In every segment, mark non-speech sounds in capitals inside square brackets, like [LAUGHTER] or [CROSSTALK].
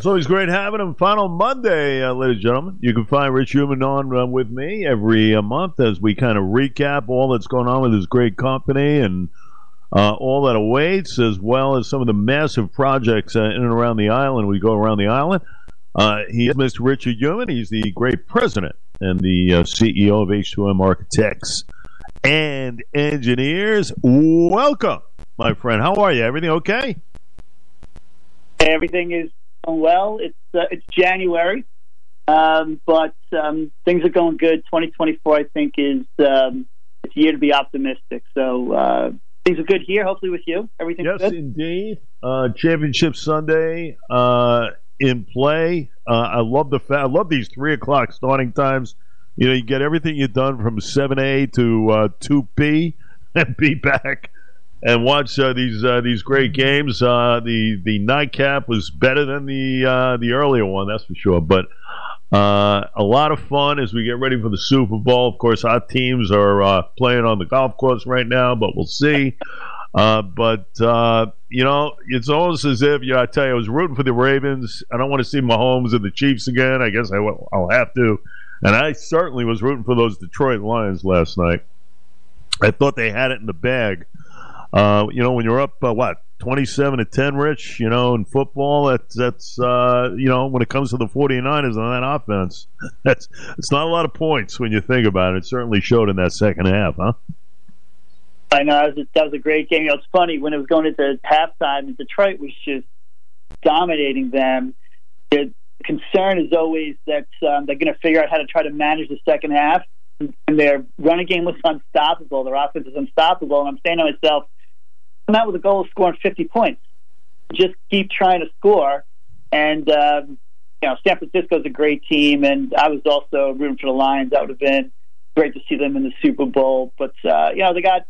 It's always great having him. Final Monday, uh, ladies and gentlemen. You can find Rich Humann on uh, with me every uh, month as we kind of recap all that's going on with his great company and uh, all that awaits, as well as some of the massive projects uh, in and around the island. We go around the island. Uh, he is Mr. Richard Humann. He's the great president and the CEO of H2M Architects and Engineers. Welcome, my friend. How are you? Everything okay? Everything is going well. It's uh, it's January, um, but um, things are going good. 2024, I think, is um, it's a year to be optimistic. So uh, things are good here. Hopefully, with you, everything. Yes, good? indeed. Uh, Championship Sunday uh, in play. Uh, I love the fa- I love these three o'clock starting times. You know, you get everything you've done from seven A to uh, two P [LAUGHS] and be back and watch uh, these uh, these great games. Uh, the the nightcap was better than the uh, the earlier one, that's for sure. But uh, a lot of fun as we get ready for the Super Bowl. Of course, our teams are uh, playing on the golf course right now, but we'll see. but you know, it's almost as if you know, I tell you, I was rooting for the Ravens. I don't want to see Mahomes and the Chiefs again. I guess I will, I'll have to. And I certainly was rooting for those Detroit Lions last night. I thought they had it in the bag. Uh, you know, when you're up, uh, what, 27 to 10, Rich, you know, in football, that's, that's uh, you know, when it comes to the 49ers on that offense, [LAUGHS] that's it's not a lot of points when you think about it. It certainly showed in that second half, huh? I know. That was, a, that was a great game. You know, it's funny, when it was going into halftime, and Detroit was just dominating them. The concern is always that um, they're going to figure out how to try to manage the second half. And their running game was unstoppable. Their offense is unstoppable. And I'm saying to myself, come out with a goal of scoring 50 points. Just keep trying to score. And, um, you know, San Francisco's a great team, and I was also rooting for the Lions. That would have been great to see them in the Super Bowl. But, uh, you know, they got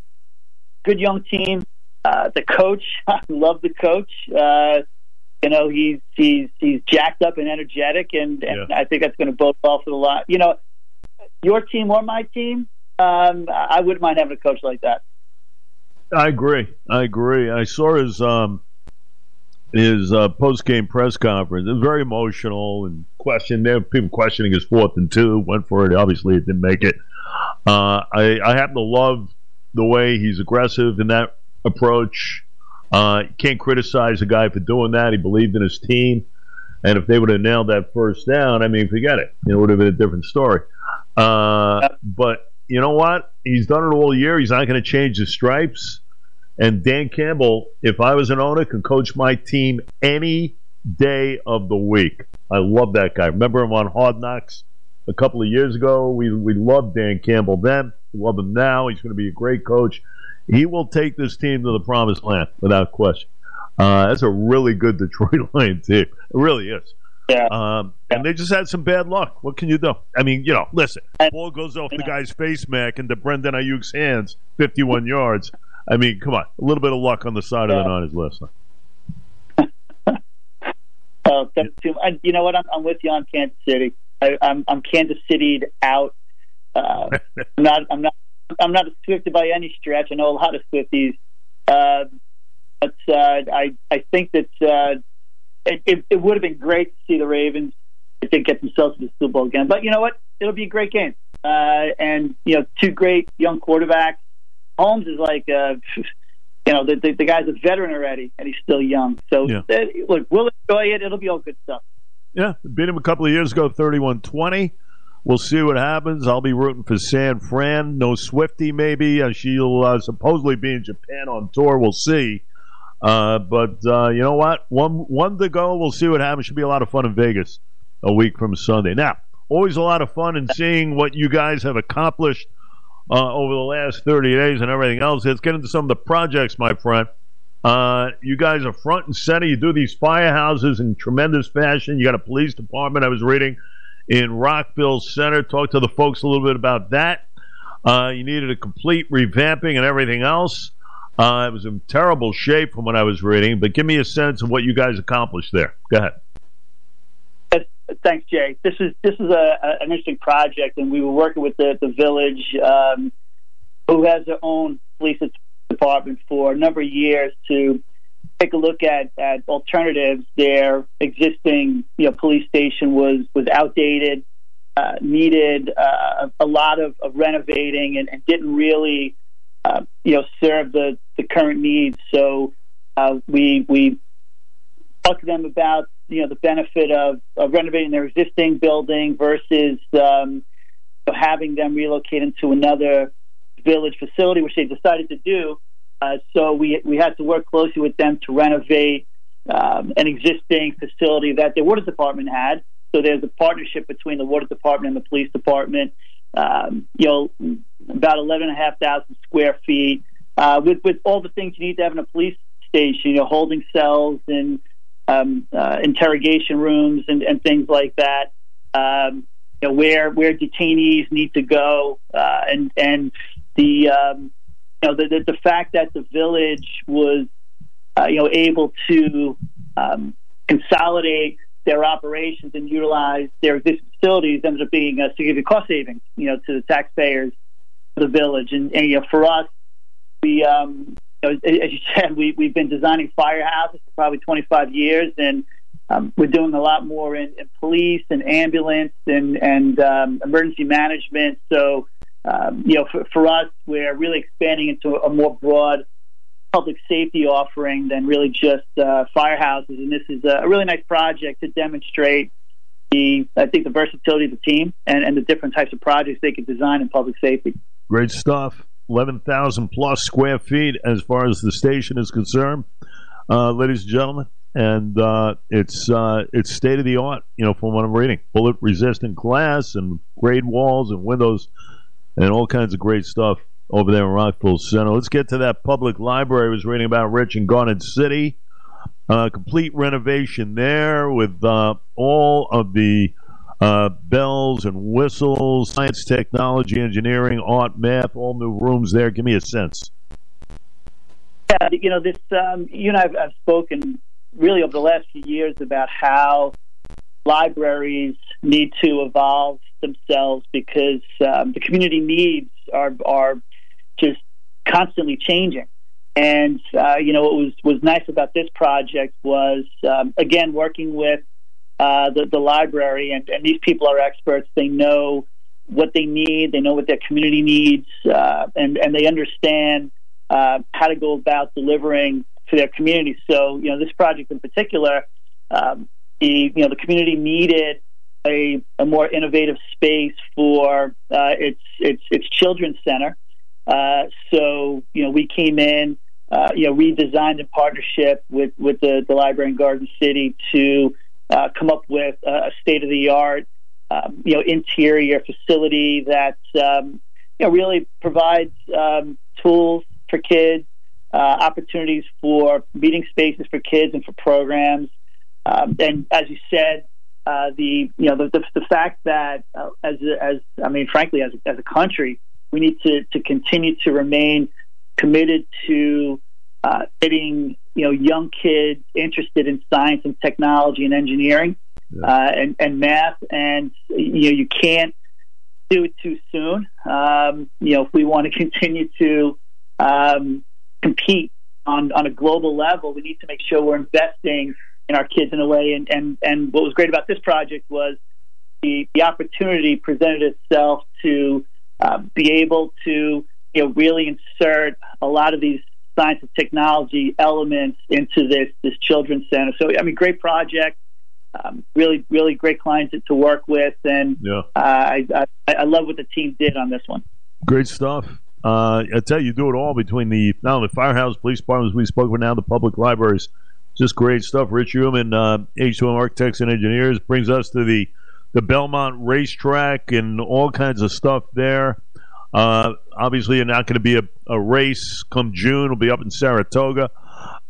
good young team. Uh, the coach, [LAUGHS] I love the coach. Uh, you know, he's he's he's jacked up and energetic, and, and yeah. I think that's going to bode well for the lot. You know, your team or my team, um, I wouldn't mind having a coach like that. I agree. I agree. I saw his um, his uh, post game press conference. It was very emotional and questioned. There people questioning his fourth and two. Went for it. Obviously, it didn't make it. Uh, I, I happen to love the way he's aggressive in that approach. Uh, can't criticize a guy for doing that. He believed in his team, and if they would have nailed that first down, I mean, forget it. It would have been a different story. Uh, but you know what? He's done it all year. He's not going to change the stripes. And Dan Campbell, if I was an owner, could coach my team any day of the week. I love that guy. Remember him on Hard Knocks a couple of years ago? We we loved Dan Campbell then. We love him now. He's going to be a great coach. He will take this team to the promised land without question. Uh, that's a really good [LAUGHS] Detroit Lion team. It really is. Yeah. Um, and they just had some bad luck. What can you do? I mean, you know, listen, ball goes off the guy's face, Mac, into Brandon Aiyuk's hands, 51 yards. I mean, come on, a little bit of luck on the side yeah. of the Niners last night. oh, you know what? I'm, I'm, with you on Kansas City. I, am I'm, I'm Kansas City'd out. [LAUGHS] Uh, I'm not. I'm not. I'm not a Swifty by any stretch. I know a lot of Swifties, uh, but uh, I I think that uh, it, it, it would have been great to see the Ravens if they get themselves to the Super Bowl again. But you know what? It'll be a great game. Uh, and you know, two great young quarterbacks. Holmes is like, uh, [LAUGHS] you know, the, the, the guy's a veteran already, and he's still young. So yeah. uh, look, we'll enjoy it. It'll be all good stuff. Yeah, beat him a couple of years ago, 31-20. We'll see what happens. I'll be rooting for San Fran. No Swifty, maybe. Uh, she'll uh, supposedly be in Japan on tour. We'll see. Uh, but uh, you know what? One one to go. We'll see what happens. Should be a lot of fun in Vegas a week from Sunday. Now, always a lot of fun in seeing what you guys have accomplished uh, over the last 30 days and everything else. Let's get into some of the projects, my friend. Uh, you guys are front and center. You do these firehouses in tremendous fashion. You got a police department. I was reading in Rockville Centre. Talk to the folks a little bit about that. Uh, you needed a complete revamping and everything else. Uh, was in terrible shape from what I was reading, but give me a sense of what you guys accomplished there. Go ahead. Thanks, Jay. This is this is a, a, an interesting project, and we were working with the the village, um, who has their own police department for a number of years to take a look at, at alternatives, their existing you know police station was was outdated, uh, needed uh, a lot of, of renovating, and, and, didn't really uh, you know serve the, the current needs. So uh, we we talked to them about you know the benefit of, of renovating their existing building versus um, having them relocate into another village facility, which they decided to do. Uh, so we we had to work closely with them to renovate um, an existing facility that the water department had. So there's a partnership between the water department and the police department. Um, you know, about eleven and a half thousand square feet uh, with with all the things you need to have in a police station. You know, holding cells and um, uh, interrogation rooms and, and, things like that. Um, you know, where where detainees need to go, uh, and and the um, you know the, the, the fact that the village was uh, you know able to um, consolidate their operations and utilize their existing facilities ended up being a significant cost savings, you know, to the taxpayers the village. And, and you know, for us, we, um, you know, as you said, we, we've been designing firehouses for probably 25 years, and um, we're doing a lot more in, in police and ambulance and, and um, emergency management. So, um, you know, for, for us, we're really expanding into a more broad public safety offering than really just uh, firehouses. And this is a really nice project to demonstrate the, I think, the versatility of the team and, and the different types of projects they can design in public safety. Great stuff. 11,000 plus square feet as far as the station is concerned, uh, ladies and gentlemen. And uh, it's uh, it's state of the art, you know, from what I'm reading. Bullet resistant glass and grade walls and windows and all kinds of great stuff over there in Rockville Centre. Let's get to that public library I was reading about Rich in Garden City. Uh, complete renovation there with uh, all of the uh, bells and whistles, science, technology, engineering, art, math, all new rooms there. Give me a sense. Yeah, you know, this, um, you and I have, have spoken really over the last few years about how libraries need to evolve themselves because um, the community needs are, are just constantly changing. And uh, you know what was was nice about this project was um, again working with uh, the the library, and, and these people are experts. They know what they need. They know what their community needs, uh, and and they understand uh, how to go about delivering to their community. So you know this project in particular, um, the you know the community needed a, a more innovative space for uh, its its its children's center. Uh, so, you know, we came in, uh, you know, redesigned in partnership with, with the, the library in Garden City to uh, come up with a state of the art, um, you know, interior facility that, um, you know, really provides um, tools for kids, uh, opportunities for meeting spaces for kids and for programs. Um, and as you said, uh, the you know the, the, the fact that uh, as as I mean frankly as as a country we need to, to continue to remain committed to uh, getting you know young kids interested in science and technology and engineering yeah. uh, and, and math, and you know you can't do it too soon. Um, you know if we want to [LAUGHS] continue to um, compete on on a global level, we need to make sure we're investing in our kids in a way. And and and what was great about this project was the the opportunity presented itself to uh, be able to you know really insert a lot of these science and technology elements into this this children's center. So I mean, great project. Um, really, really great clients to work with, and yeah. uh, I, I, I love what the team did on this one. Great stuff. Uh, I tell you, you do it all between the not only firehouse, police departments we spoke with now, the public libraries. Just great stuff. Rich Humann, uh, H2M Architects and Engineers, brings us to the the Belmont racetrack and all kinds of stuff there. Uh, obviously, you're not going to be a, a, race come June. It'll be up in Saratoga.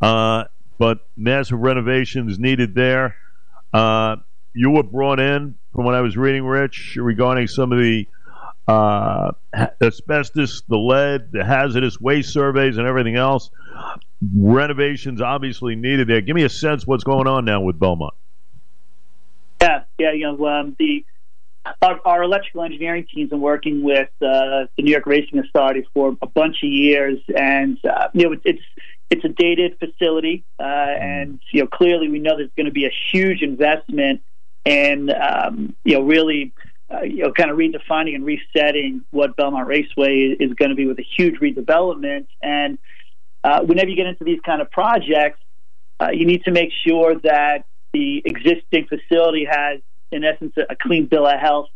Uh, but massive renovations needed there. Uh, you were brought in, from what I was reading, Rich, regarding some of the uh, asbestos, the lead, the hazardous waste surveys, and everything else. Renovations obviously needed there. Give me a sense what's going on now with Belmont. Yeah, yeah, you know, um, the our, our, electrical engineering team's been working with uh, the New York Racing Authority for a bunch of years, and uh, you know, it's it's a dated facility, uh, and you know clearly we know there's going to be a huge investment in um, you know really uh, you know kind of redefining and resetting what Belmont Raceway is going to be with a huge redevelopment. And uh, whenever you get into these kind of projects, uh, you need to make sure that the existing facility has, in essence, a, a clean bill of health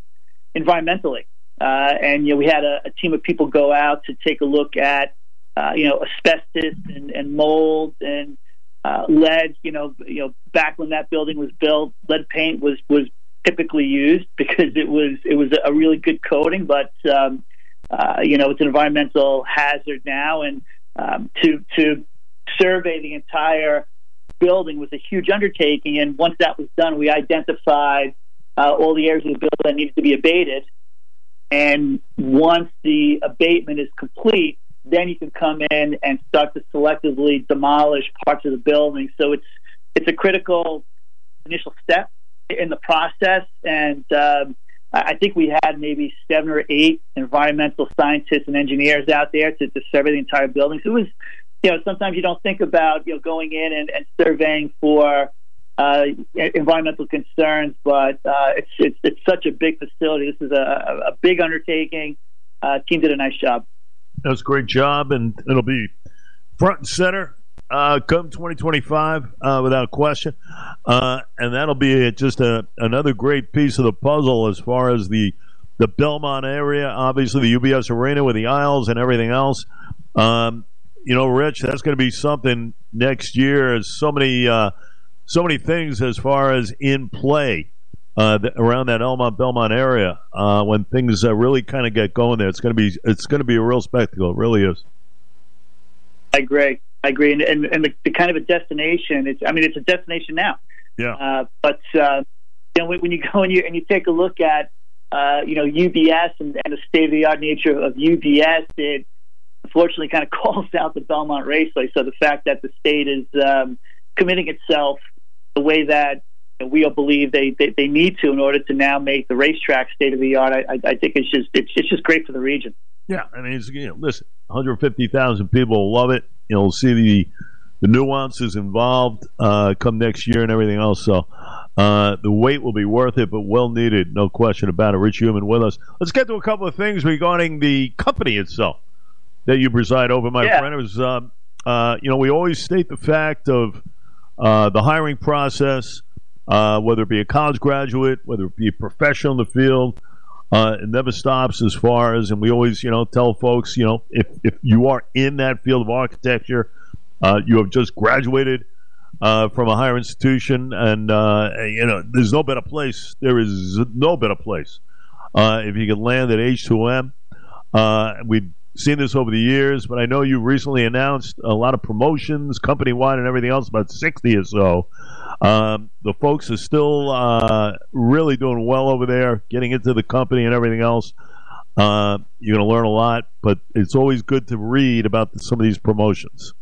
environmentally. Uh, and you know we had a, a team of people go out to take a look at uh, you know, asbestos and, and mold and uh, lead. You know, you know, back when that building was built, lead paint was was typically used because it was it was a really good coating, but um, uh, you know, it's an environmental hazard now, and um, to to survey the entire building was a huge undertaking. And once that was done, we identified uh, all the areas of the building that needed to be abated. And once the abatement is complete, then you can come in and start to selectively demolish parts of the building. So it's it's a critical initial step in the process, and um, I think we had maybe seven or eight environmental scientists and engineers out there to, to survey the entire building. So it was, you know, sometimes you don't think about you know going in and, and surveying for uh, environmental concerns, but uh, it's, it's it's such a big facility. This is a, a big undertaking. Uh, team did a nice job does a great job, and it'll be front and center uh, come 2025 uh, without question. Uh, and that'll be just a, another great piece of the puzzle as far as the the Belmont area, obviously the UBS Arena with the Isles and everything else. Um, you know, Rich, that's going to be something next year. As so many so many things as far as in play uh, around that Elmont Belmont area uh, when things uh, really kind of get going there. It's going to be it's going to be a real spectacle. It really is. I agree. I agree, and and, and the, the, kind of a destination. It's I mean it's a destination now. Yeah. Uh, but uh, you know when, when, you go and you and you take a look at uh, you know UBS and, and the state of the art nature of UBS, it unfortunately kind of [LAUGHS] calls out the Belmont Raceway. So the fact that the state is um, committing itself the way that we all believe they, they, they need to in order to now make the racetrack state of the art. I, I think it's just it's, it's just great for the region. Yeah, I mean, it's, you know, listen, 150,000 people will love it. You know, see the the nuances involved uh, come next year and everything else. So uh, the wait will be worth it, but well needed, no question about it. Rich Humann with us. Let's get to a couple of things regarding the company itself that you preside over, my yeah. friend. It was, uh, uh, you know, we always state the fact of uh, the hiring process uh, whether it be a college graduate, whether it be a professional in the field. Uh, it never stops as far as, and we always, you know, tell folks, you know, if, if you are in that field of architecture, uh, you have just graduated uh, from a higher institution, and, you know, there's no better place. There is no better place. If you can land at H2M, we've seen this over the years, but I know you recently announced a lot of promotions company wide and everything else, about 60 or so. Um, the folks are still uh, really doing well over there, getting into the company and everything else. Uh, you're going to learn a lot, but it's always good to read about some of these promotions.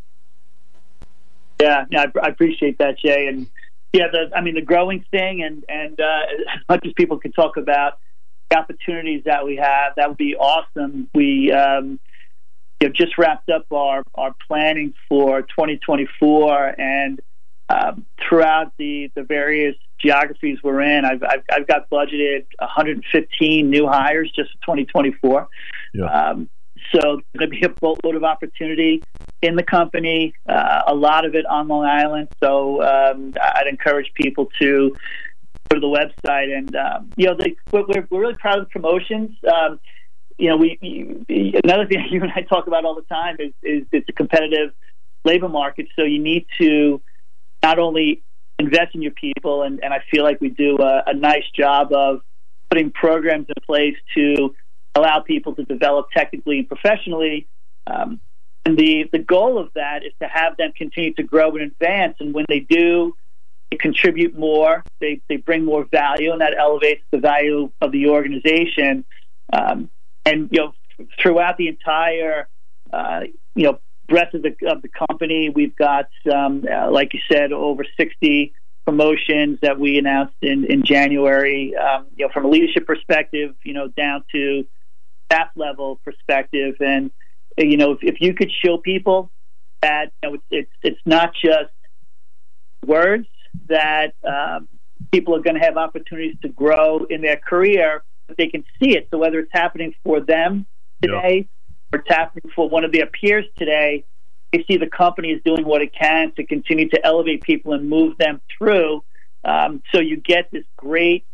Yeah, I, I appreciate that, Jay. And yeah, the, I mean, the growing thing, and and uh, as much as people can talk about opportunities that we have, that would be awesome. We um, you know, just wrapped up our our planning for 2024, and um, throughout the, the various geographies we're in, I've, I've, I've, got budgeted 115 new hires just for 2024. Yeah. Um, so there's going to be a boatload of opportunity in the company, uh, a lot of it on Long Island. So um, I'd encourage people to to the website. And, um, you know, they, we're, we're really proud of the promotions. Um, you know, we, another thing [LAUGHS] you and I talk about all the time is, is it's a competitive labor market. So you need to not only invest in your people, and, and I feel like we do a, a nice job of putting programs in place to allow people to develop technically and professionally. Um, and the, the goal of that is to have them continue to grow and advance. And when they do, contribute more, they, they bring more value, and that elevates the value of the organization. Um, and, you know, throughout the entire, uh, you know, breadth of the of the company. We've got, um, uh, like you said, over 60 promotions that we announced in in January. Um, you know, from a leadership perspective, you know, down to staff level perspective, and you know, if, if you could show people that you know, it's, it's, it's not just words that um, people are going to have opportunities to grow in their career, but they can see it. So whether it's happening for them today yeah. or it's happening for one of their peers today, they see the company is doing what it can to continue to elevate people and move them through. Um, so you get this great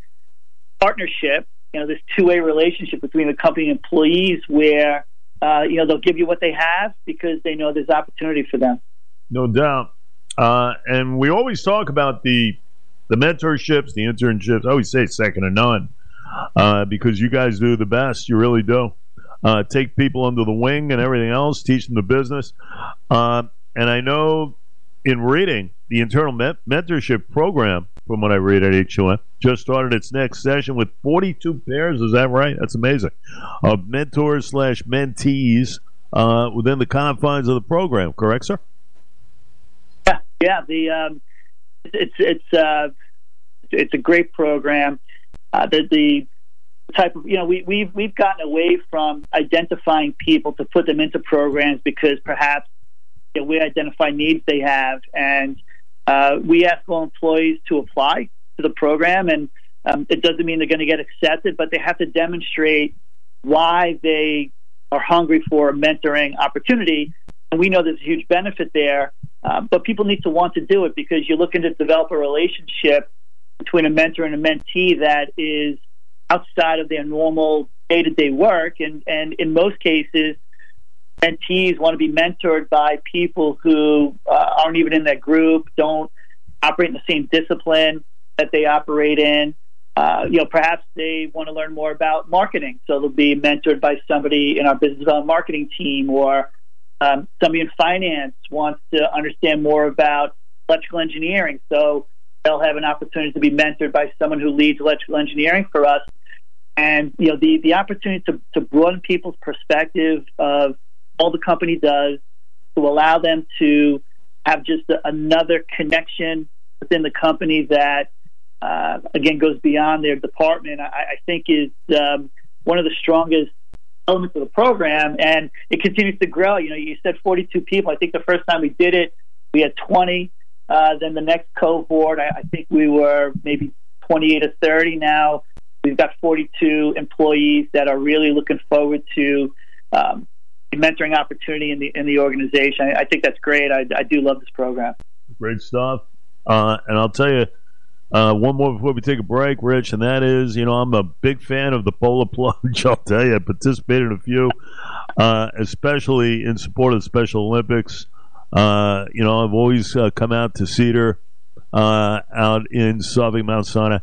partnership, you know, this two-way relationship between the company and employees where, uh, you know, they'll give you what they have because they know there's opportunity for them. No doubt. Uh, and we always talk about the the mentorships, the internships. I always say second to none uh, because you guys do the best. You really do. Uh, take people under the wing and everything else, teach them the business. Uh, and I know in reading, the internal mentorship program, from what I read at HUM, just started its next session with 42 pairs. Is that right? That's amazing. Of mentors slash mentees uh, within the confines of the program. Correct, sir? Yeah. The um, it's it's uh, it's a great program. Uh, the, the type of you know we we've we've gotten away from identifying people to put them into programs because perhaps you know, we identify needs they have and uh, we ask all employees to apply to the program and um, it doesn't mean they're going to get accepted but they have to demonstrate why they are hungry for a mentoring opportunity and we know there's a huge benefit there uh, but people need to want to do it because you're looking to develop a relationship between a mentor and a mentee that is outside of their normal day to day work. And, and in most cases, mentees want to be mentored by people who uh, aren't even in that group, don't operate in the same discipline that they operate in. Uh, you know, perhaps they want to learn more about marketing, so they'll be mentored by somebody in our business development marketing team, or um, somebody in finance wants to understand more about electrical engineering, so they'll have an opportunity to be mentored by someone who leads electrical engineering for us. And you know the the opportunity to, to broaden people's perspective of all the company does to allow them to have just a, another connection within the company that uh, again goes beyond their department I, I think is um, one of the strongest elements of the program and it continues to grow you know you said 42 people I think the first time we did it we had 20 uh, then the next cohort I, I think we were maybe 28 or 30 now We've got 42 employees that are really looking forward to um, mentoring opportunity in the in the organization. I, I think that's great. I, I, do love this program. Great stuff. Uh, and I'll tell you uh, one more before we take a break, Rich, and that is, you know, I'm a big fan of the Polar [LAUGHS] Plunge. I'll tell you, I participated in a few, uh, especially in support of the Special Olympics. Uh, you know, I've always uh, come out to Cedar uh, out in Southern Mount Sinai.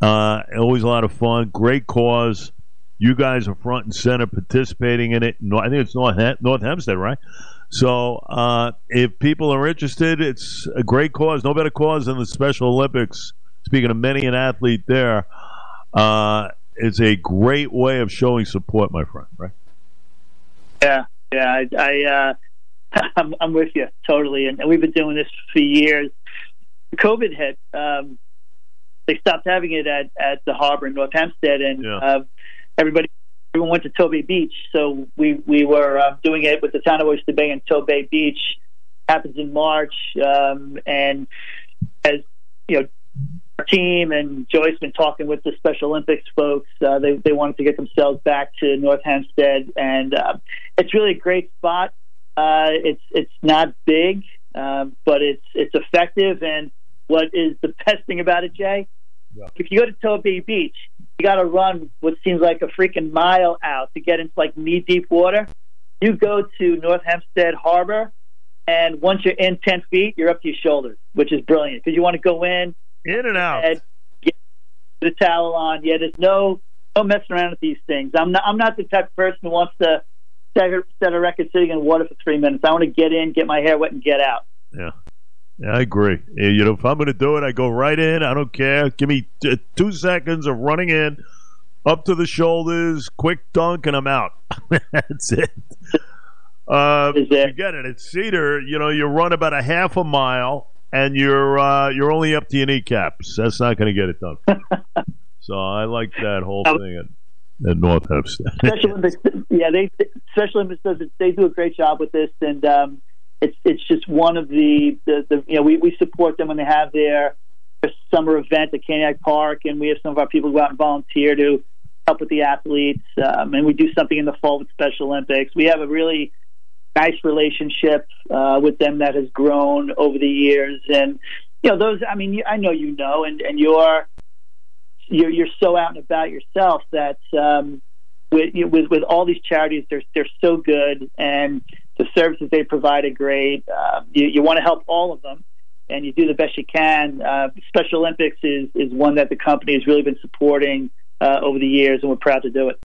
Uh, always a lot of fun. Great cause. You guys are front and center participating in it. I think it's North, North Hempstead, right? So uh, if people are interested, it's a great cause. No better cause than the Special Olympics. Speaking of many an athlete there, uh, it's a great way of showing support, my friend. Right? Yeah, yeah. I, I uh, [LAUGHS] I'm, I'm, with you totally, and we've been doing this for years. COVID hit. Um, they stopped having it at at the harbor in North Hempstead, and yeah. uh, everybody everyone went to Tobay Beach. So we we were uh, doing it with the town of Oyster Bay and Tobay Beach. Happens in March, um, and as you know, our team and Joyce been talking with the Special Olympics folks. Uh, they they wanted to get themselves back to North Hempstead, and uh, it's really a great spot. Uh, it's it's not big, um, but it's it's effective. And what is the best thing about it, Jay? Yeah. If you go to Tobay Beach, you got to run what seems like a freaking mile out to get into like knee deep water. You go to North Hempstead Harbor, and once you're in 10 feet, you're up to your shoulders, which is brilliant because you want to go in, in and out, and get the towel on. Yeah, there's no no messing around with these things. I'm not I'm not the type of person who wants to set a, set a record sitting in water for three minutes. I want to get in, get my hair wet, and get out. Yeah. I agree. You know, if I'm going to do it, I go right in. I don't care. Give me t- two seconds of running in, up to the shoulders, quick dunk, and I'm out. [LAUGHS] That's it. Uh, you get it. It's Cedar. You know, you run about a half a mile, and you're uh, you're only up to your kneecaps. That's not going to get it done. [LAUGHS] so I like that whole thing at, at North Hempstead. Special [LAUGHS] Olympics, yeah, they Special Olympics does it. They do a great job with this, and um, it's it's just one of the, the, the you know we, we support them when they have their, their summer event at Caniac Park, and we have some of our people go out and volunteer to help with the athletes, um, and we do something in the fall with Special Olympics. We have a really nice relationship uh, with them that has grown over the years, and you know those. I mean, I know you know, and and you're you're, you're so out and about yourself that um, with, with with all these charities, they're they're so good, and the services they provide are great. Uh, you, you want to help all of them, and you do the best you can. Uh, Special Olympics is is one that the company has really been supporting uh, over the years, and we're proud to do it.